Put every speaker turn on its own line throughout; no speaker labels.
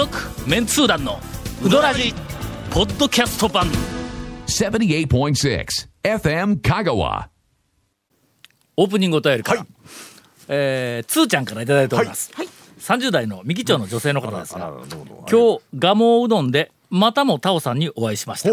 続メンツー団のウドラジポッドキャスト版。
78.6 FM Kagawa.
オープニングお便りから、えーつーちゃんからいただいております、30代の三木町の女性の方ですが、今日蒲生うどんでまたもタオさんにお会いしました。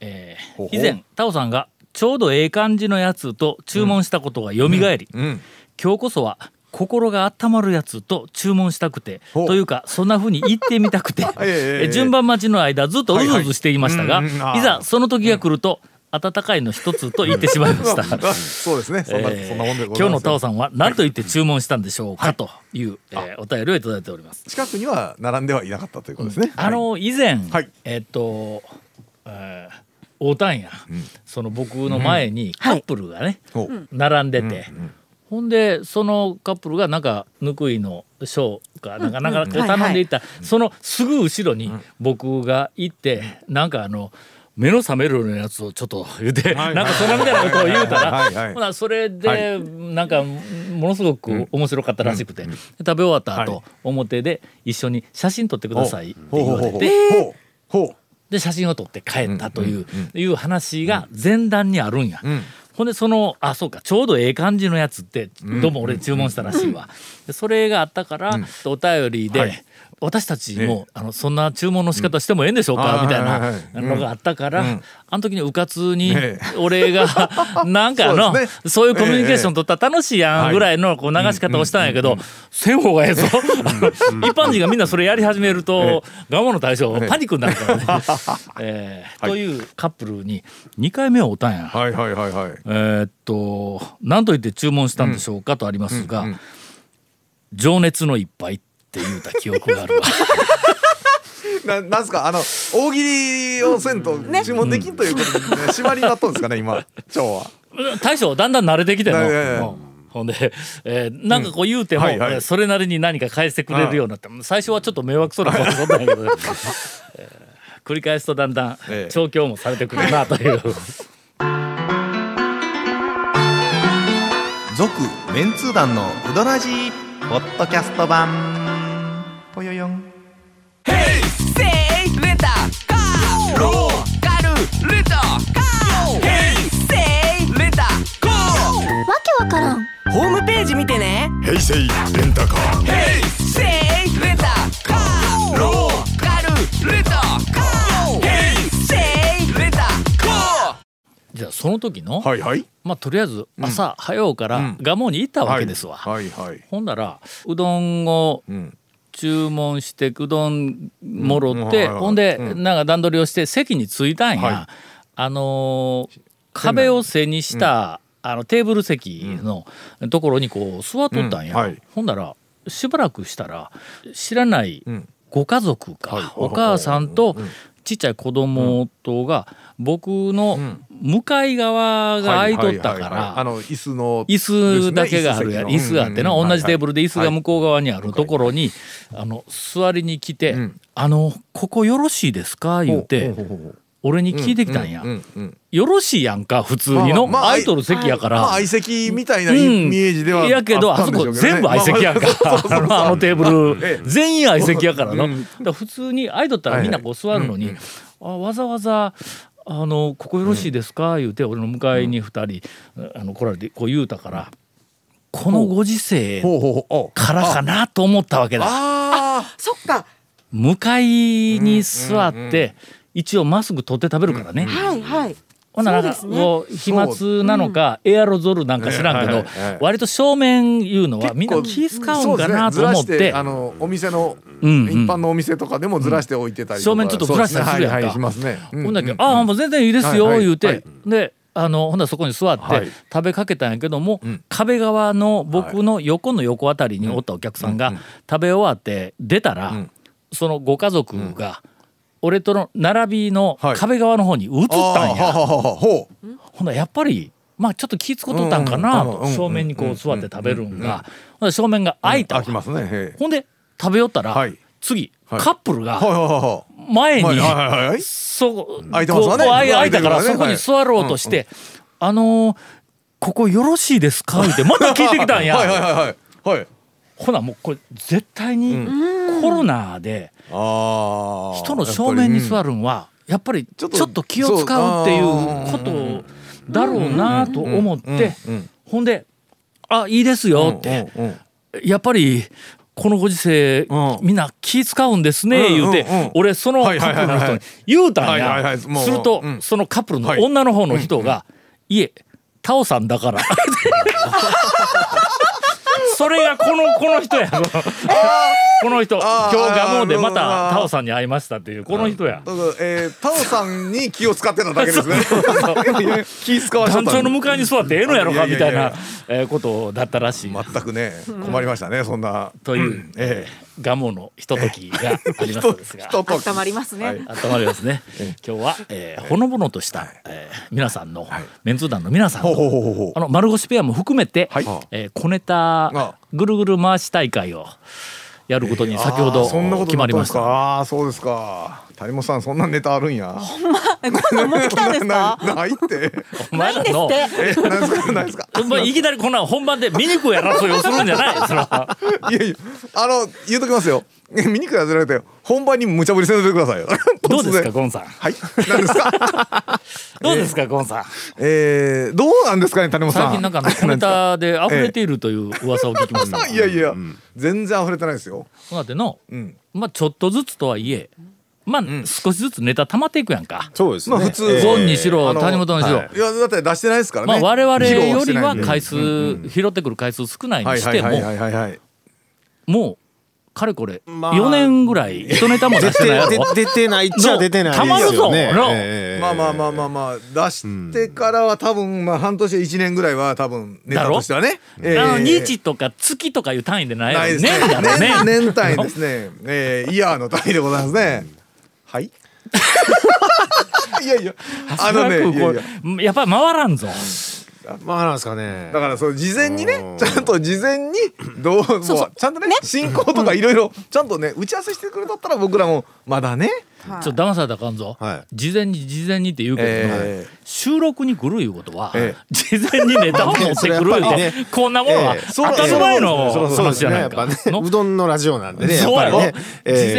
えー
ほうほう。
以前タオさんがちょうどええ感じのやつと注文したことがよみがえり、
うん。
今日こそは心が温まるやつと注文したくてというかそんな風に言ってみたくて、順番待ちの間ずっとうずうずしていましたが、
はい
ざその時が来ると、温かいの一つと言ってしまいました。
あ そうですね。そんな、
えー
そんなもんで
今日のタオさんは何と言って注文したんでしょうか、という、えーお便りをいただいております。
近くには並んではいなかったということですね、
あの以前、
はい。
えっと、えー、大丹や、その僕の前にカップルがね、
ほう。
並んでて、ほんでそのカップルがなんかぬくいのショーかなんかなんか頼んでいった、そのすぐ後ろに僕が行って、なんかあの目の覚めるようなやつをちょっと言うて、
はい
なんかそんなみたいなことを言うたら、
はいはい。
ほなそれでなんかものすごく面白かったらしくて、食べ終わった後、
はい。
表で一緒に写真撮ってくださいって言われて。で写真を撮って帰ったという,、いう話が前段にあるんや。
ん
ほんでそのあそうかちょうどええ感じのやつってどうも俺注文したらしいわ。でそれがあったから、お便りで、
はい
私たちも、あのそんな注文の仕方してもええんでしょうか、
うん。
みたいないのがあったから、
うん。
あの時にうかつに
ええ
俺が なんかの
そう
いうコミュニケーション取ったら楽しいや
はい。
んぐらいのこう流し方をしたんやけど、せん方がええぞ。一般人がみんなそれやり始めると我慢の対象パニックになるからね。えーというカップルに2回目をおったんや。
はいはいはいはい。
えーっと何と言って注文したんでしょうかとありますが「情熱の一杯」って言うた記憶があるわ。
ななんすか？あの大喜利をせんと注文できんということで、ね、縛りになったんですかね今蝶は。
大将だんだん慣れてきての、
いやいやいや。
うん。ほんで、えーなんかこう言うても、
うん。はいはい。
えーそれなりに何か返してくれるようになって最初はちょっと迷惑そうなことだったんやけど、えー繰り返すとだんだん
ええ。
調教もされてくるなという。
続メンツー団のウドラジーポッドキャスト版
ね
平成レンタカー。
セイレンタカーローカルレンタカーヘイセイレンタカー
じゃあその時の、
はいはい。
まあとりあえず朝早うから
うん。
蒲生に行ったわけですわ。
はいはい
ほんならうどんを
うん。
注文してうどんもろって、ほんで、
うん。
なんか段取りをして席に着いたんや、
はい。
あのー壁を背にした、あのテーブル席のところにこう座っとったんや、
うん。はい。
ほんならしばらくしたら知らない
うん。
ご家族か、
はい。
お母さんとちっちゃい子供とが僕の向かい側が空いとったから
あの椅子の
椅子だけがあるやん、椅子があってな、同じテーブルで椅子が向こう側にあるところに、あの座りに来て、
うん。
あのここよろしいですか?」言うて、俺に聞いてきたんや、
うんうんうん
よろしいやんか普通にの、
まあまあ
空いとる席やから。
まあ相席みたいな
うん
イメージでは
やけどあそこ全部相席やんか、あのあのテーブル、
ええ。
全員相席やからの、
うん。
だから普通に空いとったらみんなこう座るのに、あわざわざ「あのここよろしいですか?」言うて俺の迎えに2人、あの来られてこう言うたからこのご時世からかなと思ったわけだ。
あ
そっか。
向かいに座って、一応マスク取って食べるからね。
はいはい。
ほんなら
ね。
こう飛沫なのか、エアロゾルなんか知らんけど、
はいはいはい
割と正面いうのはみんな気使うんかなと思って、
あのお店の
うんうん。
一般のお店とかでもずらして置いてたりとか。
正面ちょっとずらしたりするやんか。
そうですね。はいはいしますね。
ほんだけど、
うん。
ああもう全然いいですよ、
はいはい。
言うて、
はい。
であのほんならそこに座って
はい。
食べかけたんやけども、
ん。
壁側の僕の横の横あたりにおったお客さんが食べ終わって出たら、
ん。
そのご家族が俺との並びの
はい。
壁側の方に移ったんや。
ほ
んならやっぱりまあちょっと気ぃつことったんかなと正面にこう座って食べるんが。正面が開いた。ほんで食べよったら、
はい。
次、
はい。
カップルが前に、そこ
開い
たからそこに座ろうとして「あのーここよろしいですか?」ってまた聞いてきたんや。
はいはいはいはい。はい。
ほなもうこれ絶対にコロナで人の正面に座るんはやっぱりちょ
っと
気を使うっていうことだろうなと思ってほんで「あいいですよ」って。やっぱりこのご時世
うん。
みんな気使うんですね言うて俺そのカップルの人に言うたんや。すると
うん。
そのカップルの
はい。
女の方の人が「いえタオさんだから」それがこの この人や。こ のこの人今日ガモでまたタオさんに会いましたっていうこの人や。
えー、タオさんに気を使ってただけですね。気使わ
団長の向かいに座ってええのやろかみたいなことだったらしい。
全くね困りましたねそんな。
という。
え
ガモのひとときがありますのですが。
温まりますね。
はい。
温まりますね。今日は、えーほのぼのとした、えー皆さんの、メンツー団の皆さんの
ほうほうほうほう。
あの丸腰ペアも含めて、
はい。
えー小ネタ
あ。
ぐるぐる回し大会をやることに先ほど
あーそんなこと
決まりました。
ああーそうですか谷本さんそんなネタあるんや。
え、こんなん持ってきたんですか？
なないって。
お前らの。
ないんです
えなんですか？なんですか？
まあいきなりこんな本番で醜い争いをするんじゃない？それは。い
やいやあの言うときますよ。見にくいやつられて本番に無茶ぶりせんといてくださいよ。
どうですかゴンさん？
はい。何ですか？
どうですかゴンさん？
えー、どうなんですかね谷本さん？
最近なんかネタで溢れているという噂を聞きましたが
いやいや、全然溢れてないですよ。
そうだっての
うん。
まあちょっとずつとはいえまあ少しずつネタ溜まっていくやんか。
そうですね。
まあ普通。
ええ
ゴンにしろ谷本にしろ、
はい。
いやだって出してないですからね。
まあ我々よりはい回数拾ってくる回数少ないにしても
はいはいはいはいはい
もうかれこれ
まあ
4年ぐらい一ネタも出してないやろ。
で出てないっちゃ出てない
たまるぞ
まあまあまあまあまあ出してからは多分まあ半年1年ぐらいは多分ネタとしてはね。え
あの
ー
日とか月とかいう単位でない年だろ
年
年
年単位ですねえーイヤーの単位でございますねはい？いやいやあのねいやいや。
やっぱり回らんぞ。
まあなんですかね。
だからそう事前にね
うん。
ちゃんと事前にどうもちゃんとね進行とかいろいろちゃんとね打ち合わせしてくれとったら僕らもまだね。
ちょっと騙されたらあかんぞ、
はい。
事前に事前にって言うけど、
え
収録に来るいうことは、
え
事前にネタを持ってくる
それやっぱりね。
こんなものは
ええ。
当たり前の話じゃないか。
うどんのラジオなんでね
そう。やろ、事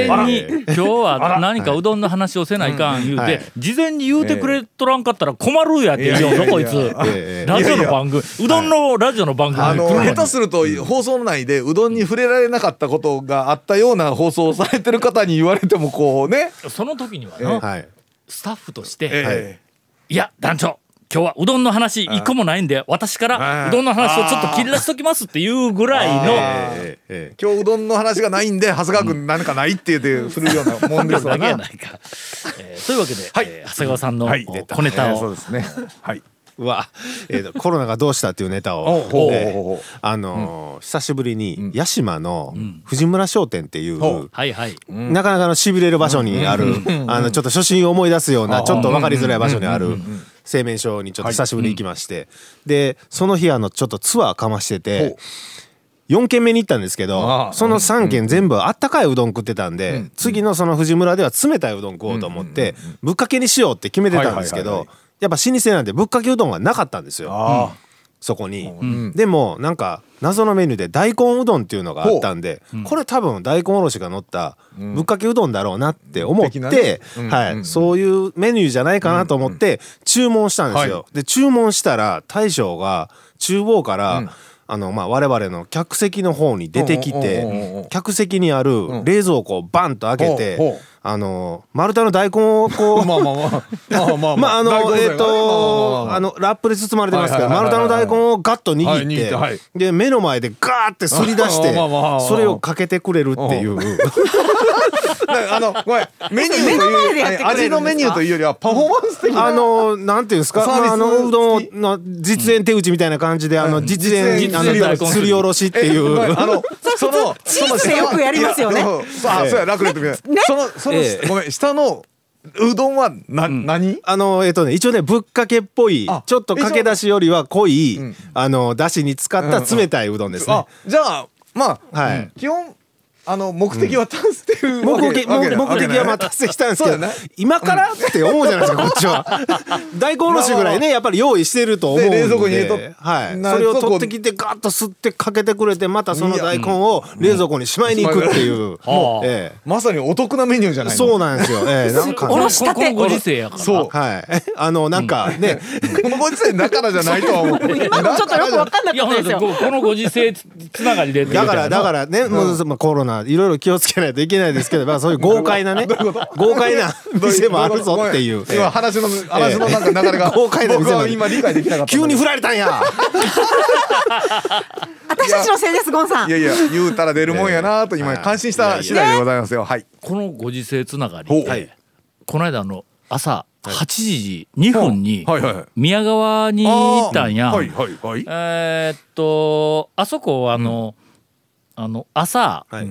前に今日は何かうどんの話をせないかん言うて、
はい。
事前に言うてくれとらんかったら困るやって言うよこいつ。
ええ。
ラジオの番組うどんのラジオの番組に。
下手すると放送内でうどんに触れられなかったことがあったような放送をされてる方に言われてもこうね。
その時にはの、
はい。
スタッフとして、
え
いや団長今日はうどんの話一個もないんで私からうどんの話をちょっと切り出しときますっていうぐらいの
ええええ
今日うどんの話がないんで長谷川君何かないって言って振るようなもんですわな。
というわけで、
はい。
えー長谷川さんの、
はい
小ネタを、
えーそうですね。はい
うわ、えーと コロナがどうしたっていうネタをえーあのー久しぶりに屋島の藤村商店っていう、
ほう。
はいはい、
なかなかのしびれる場所にある、あのちょっと初心を思い出すようなちょっと分かりづらい場所にある製麺所にちょっと久しぶりに行きまして、でその日あのちょっとツアーかましてて。4軒目に行ったんですけ
あ
ど
あ
その3軒全部あったかいうどん食ってたんで次のその藤村では冷たいうどん食おうと思ってぶっかけにしようって決めてたんですけど
はいはいはい
やっぱ老舗なんでぶっかけうどんがなかったんですよ。
あ
そこに、でもなんか謎のメニューで大根うどんっていうのがあったんで、これ多分大根おろしが乗ったぶっかけうどんだろうなって思って、
ね。うん
はい、
うん。
そういうメニューじゃないかなと思って注文したんですよ。
は
で注文したら大将が厨房から、
うん。
あのまあ我々の客席の方に出てきて客席にある冷蔵庫をバンと開けて、あの丸太の大根をこう
まあまあまあまあまあ
まあ。あのえっ、とあのラップで包まれてますけど丸太の大根をガッと
はい
握って
握ってはい。
で目の前でガーってすり出してそれをかけてくれるっていう。
あのごめん。メニューと
目の前で
いう味のメニューというよりはパフォーマンス的な。
あのなんていうんですか？ああのうどんの実演手打ちみたいな感じであの実演すりおろし。っていう。ん。
あのその
チーズでよくやりますよね。
あそうやラクレットみたいなそのその
ええ。
ごめん下のうどんはな何
あのえっとね一応ねぶっかけっぽいちょっとかけだしよりは濃い
ん
あのだしに使った冷たいうどんですね
あじゃあまあ
はい
うん基本あの目的は達成してるわけ
目的目目的はまあ達成したんですけど、今からって思うじゃないですかこっちは。大根おろしぐらいねやっぱり用意してると思うんで。
で冷蔵庫に入れと
はい、
な
それを取ってきてガッと吸ってかけてくれてまたその大根を冷蔵庫にしまいに行くっていう、
もう
え
まさにお得なメニューじゃない
そうなんですよ、ええなんか
この
おろしたて
このご時世やから
そう
はいあのなんかね、
このご時世だからじゃないとは思う
今のちょっとよく分かんないか
やほんと
ったですよ
ここのご時世つつながりで
だからだからね、もうまあコロナいろいろ気をつけないといけないですけど、まあそういう豪快なね、豪快な店もあるぞっていう。
今話の話のなんか流れが
豪快な店
僕
まで。
は今理解できなかった
急に振られたんや。
私たちのせいですゴンさん。
いやいや言うたら出るもんやなと今感心した次第でございますよ。はい。
このご時世つながり
ほう。
で、この間あの朝8時2分に
はい。はいはい
宮川に行ったんや。
はいはいはい。
えーっとあそこはあの、あの朝、
はい。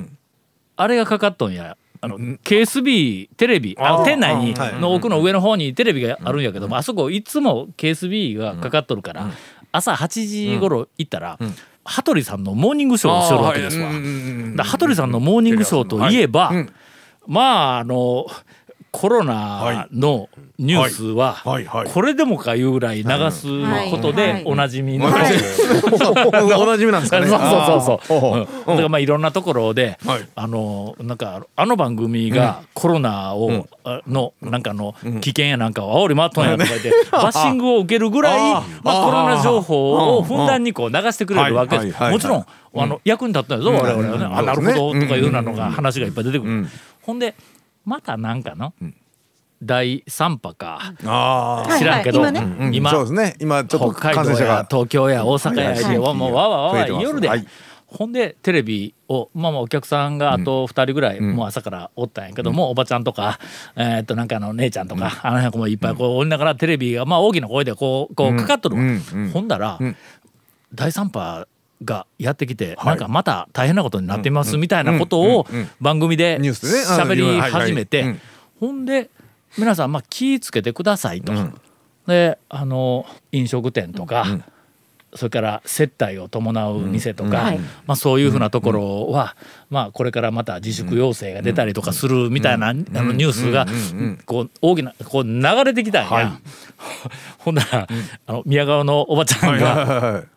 あれがかかっとんや。あの KSB テレビあの店内に
はい。
の奥の上の方にテレビがあるんやけども、あそこいつも KSB がかかっとるから、朝8時頃行ったら、羽鳥さんのモーニングショーをしょるわけですわ。だ羽鳥さんのモーニングショーといえば、まああのコロナのニュースはこれでもかいうぐらい流すことでおなじみの、
はい。
おなじみなんですかね。
そうそうそうだからまあいろんなところで、
はい。
あのなんかあの番組がコロナを、あのなんかあの危険やなんかを煽り回っとんやとか言って バッシングを受けるぐらい
あ
まあコロナ情報をふんだんにこう流してくれるわけです。もちろんあの役に立ったんやぞ我々はね。あなるほどとかいうなのが話がいっぱい出てくる。ほんでまたなんかの第3波か。
ああ
知らんけど
はいはい今
うん。
今
そうですね。今ちょっと
北海道や東京や大阪や
はい
で、もうわわわわ夜で、
はい。
ほんでテレビをまあまあお客さんがあと2人ぐらい、もう朝からおったんやけども、おばちゃんとかえーっとなんかあの姉ちゃんとか、あの辺もいっぱいこうおりながらテレビがまあ大きな声でこうこうかかっとるほんだら、
ん。
第3波がやってきて、なんかまた大変なことになっていますみたいなことを
うん。うん。
番組で
ニュースでね。あの
喋り始めて、
はいはい。うん
ほんで皆さんまあ気ぃつけてくださいと。であの飲食店とか、それから接待を伴う店とか、
はい。
まあ、そういうふうなところは、まあ、これからまた自粛要請が出たりとかするみたいな、あのニュースがこう大きなこう流れてきたんや。ほんなら、あの宮川のおばちゃんが、
はい。はい。はい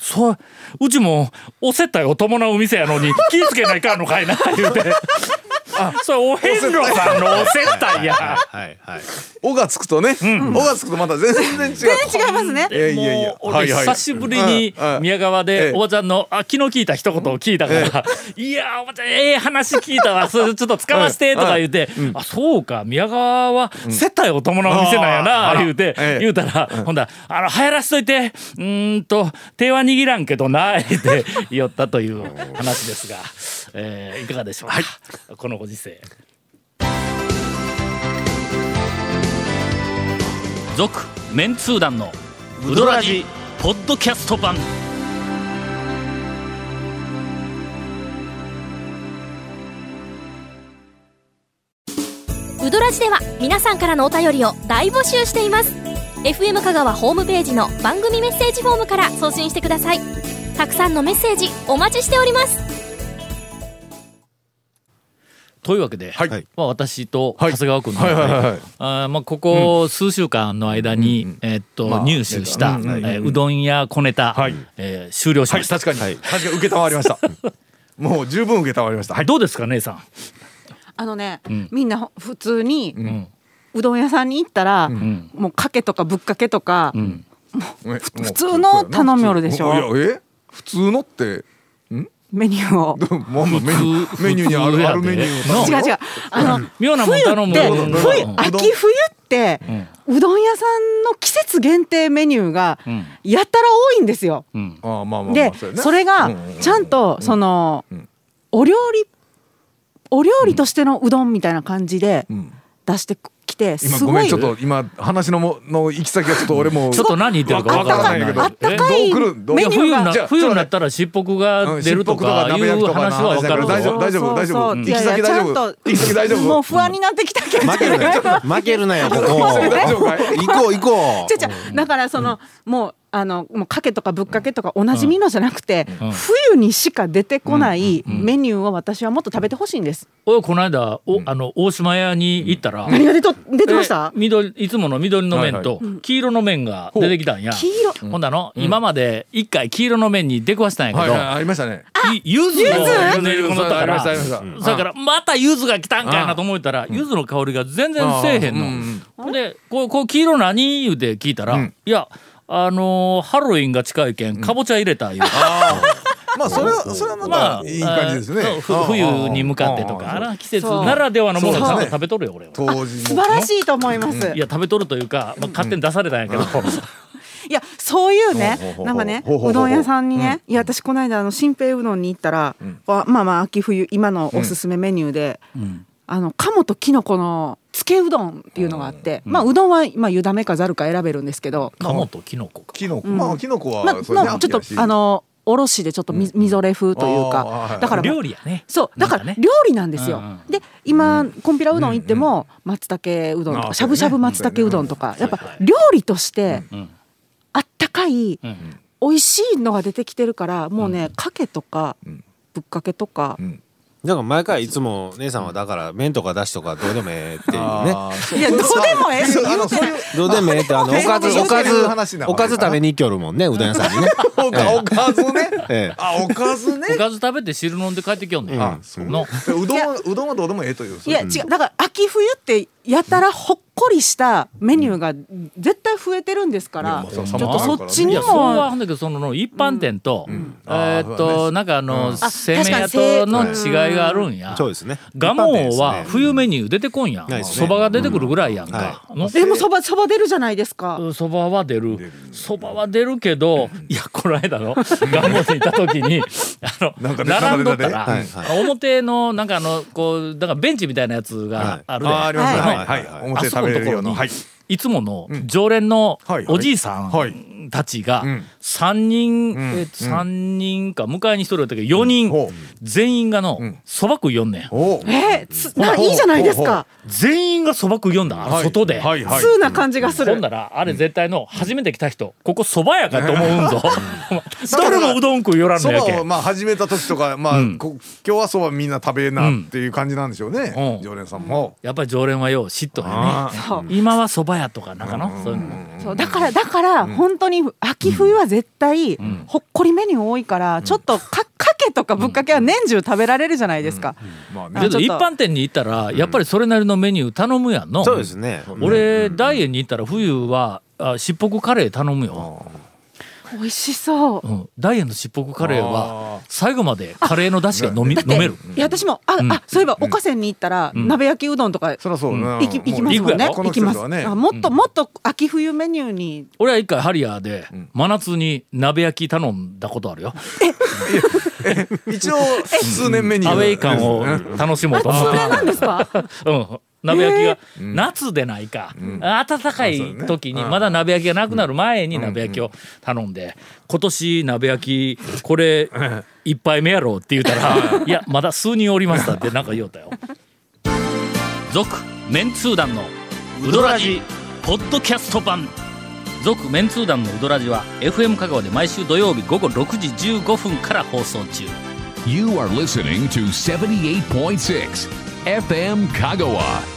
そううちもお接待を伴う店やのに気ぃつけないかんのかいな言うて。あ、それお遍路さんのお接待や。
はいはい。
「お」がつくとね「お」がつくとまた全然違う。
全然違いますね。
いやいやいや。
もう俺
はいはい。
久しぶりに宮川
ええ。
でおばちゃんのあ気の利いた一言を聞いたから「いやーおばちゃんええ話聞いたわ。それちょっと使わして」とか言って「あそうか。宮川は接待を伴う店なんや
あ
な」
ら。
言うて
ええ。
言うたらほんだらあの流行らしといてうーんと手は握らんけどな」言って言ったという話ですがえーいかがでしょうか？このご時世。続メンツー団のウドラジポッドキャスト版。
ウドラジでは皆さんからのお便りを大募集しています。FM 香川ホームページの番組メッセージフォームから送信してください。たくさんのメッセージお待ちしております
というわけで、
はい。
まあ、私と長谷川君の、
はいはいはい。はい
あーまあ、ここ数週間の間に、えーっと
まあ
入手した、
うんうん
えーうどんや小ネタ、
はい。
えー終了し
はい
ました、
確かに。確かに受けたまわりました。もう十分受けたまわりました。はい。
どうですか姉さん、
あのね、
ん。
みんな普通に
ん。
うどん屋さんに行ったら、
ん。
もうかけとかぶっかけとか、
うん、
普
普通の頼みよるでしょ。
いやえ普通のって
メニューを。
メニューメニューにあるあるメニュー
の
違う違う。あの
妙なもん
冬
頼む
っ冬
うん。
秋冬って、うどん屋さんの季節限定メニューが
ん。
やったら多いんですよ。でそれがちゃんとその
ん。
お料理お料理としてのうどんみたいな感じで
ん。
出してきて
今
すごい。
ごめんちょっと今話のもの行き先がちょっと俺も
ちょっと何言ってるかわからないけど。
あったかい。
どう来る？どう
いや
メニューが。
冬な
じゃあ
冬になったらしっぽくが出るとかいう話はわかる
大丈夫大丈夫大丈夫。行き先大丈夫。行き先大丈夫。
もう不安になってきたけど。
負けるなよ負けるなよここ。行こう行こう。
だからその、もうあのもうかけとかぶっかけとかおなじみのじゃなくて、
うん。
冬にしか出てこないメニューを私はもっと食べてほしいんです。
俺この間おあの大島屋に行ったら、
何が出と出てました？
え？緑いつもの緑の麺と黄色の麺が出てきたんや。
黄色？
ほんだの、今まで一回黄色の麺に出くわしたんやけど、
はいはい。ありましたね
い柚子を練り込んだから
ありましたありました
それからまた柚子が来たんかいなと思ったら柚子の香りが全然せえへんの。
うん
ほんでこうこう黄色何？言うて聞いたら、いやあのーハロウィンが近いけん。かぼちゃ入れた言うて。
まあそれはそれはま
まあ、
たいい感じですね。
そうふ冬に向かってとかあら季節ならではのものをちゃんと食べとるよ俺は。
当時
素晴らしいと思います。
いや食べとるというか、まあ、勝手に出されたんやけど、
いやそういうねなんかね
ほう
どん屋さんにね、いや私この間あの新平うどんに行ったら、わまあまあ秋冬今のおすすめメニューで、あの鴨ときのこのつけうどんっていうのがあって、まあうどんはまあ湯だめかざるか選べるんですけど、
鴨とキノコか。
キノコ。まあキノコは
まあちょっとあのおろしでちょっとみみぞれ風というかだから
料理やね。
そうだから料理なんですよ。
うん
で今こんぴらうどん行っても松茸うどんとかしゃぶしゃぶ松茸うどんとかやっぱ料理として
ん
あったかい
うん
美味しいのが出てきてるからもうねかけとかぶっかけとか
だから毎回いつも姉さんはだから麺とかだしとかどうでもええっていうね。
いやどうでもええって言うてない
どうでもええってあのおかずおかずおかず食べに行きよるもんねうどん屋さんにね。
おかおかずね。
ええ。
あおかずね。
おかず食べて汁飲んで帰ってきよんねん。
あそう。
の
うどんはうどんはどうでもええという。
いや違う。だから秋冬ってやたらほっこりしたメニューが絶対増えてるんですからちょっとそっちに
いやそうは
も
ほんだけどその一般店と、えーっと
ね。
なんかあの、
うん。
製麺屋との違いがあるんや。
そうですね。
ガモは冬メニュー出てこんやん。そばが出てくるぐらいやんか。の
でもそばそば出るじゃないですか。
そばは出る。そばは出るけどいやこの間のガモにいた時に あの
なんかね
並んどったら、
はいはい。
表のなんかあのこうだからベンチみたいなやつがあるで、
ありますね。
はい。
はいはい表べれるような。はい。
いつもの常連のおじいさ
はい
んたちが
うん。
3人、
ん。
えっと3人か迎えに一人だったけど4人、
ほう。
全員がの
ん。
そば食いよんねん。
お
えーつないいじゃないですか。
全員がそば食いよんだ、
はい。
外で。
はいはい。
通な感じがする。
ほんならあれ絶対の初めて来た人ここそばやかと思うんぞ。誰もうどん食いよらん
そ
のやけん。
ばをまあ始めた時とかまあ
うん。
こ今日はそばみんな食べなっていう感じなんでしょうね。
うん。
常連さんも。
やっぱり常連はよう知っとるよね今はそばやとかなんかの、そういうの。
そうだからだから本当に秋冬は絶対ほっこりメニュー多いからちょっとかかけとかぶっかけは年中食べられるじゃないですか。
まあね
あ
けど一
ちょっと。
般店に行ったらやっぱりそれなりのメニュー頼むやんの、
そうですね。
俺に行ったら冬はあしっぽくカレー頼むよ、
美味しそう。
うん、大円のしっぽくカレーは最後までカレーの出汁が飲み飲める。
いや私もあ、あそういえば岡線に行ったら、鍋焼きうどんとか
そりゃそうね
行き行きますもんね。
行
きます。もっともっと秋冬メニューに。
俺は一回ハリアーで真夏に鍋焼き頼んだことあるよ。
一応数年目に
アウェイ感を楽しもうと思って。
それなんですか？
うん、鍋焼きが夏でないか、暖かい時にまだ鍋焼きがなくなる前に鍋焼きを頼んで今年鍋焼きこれ 一杯目やろって言うたら「いやまだ数人おりました」ってなんか言おうたよ。続メンツー団のウドラジポッドキャスト版。続メンツー団のウドラジは FM 香川で毎週土曜日午後6時15分から放送中。
You are listening to 78.6 FM Kagawa.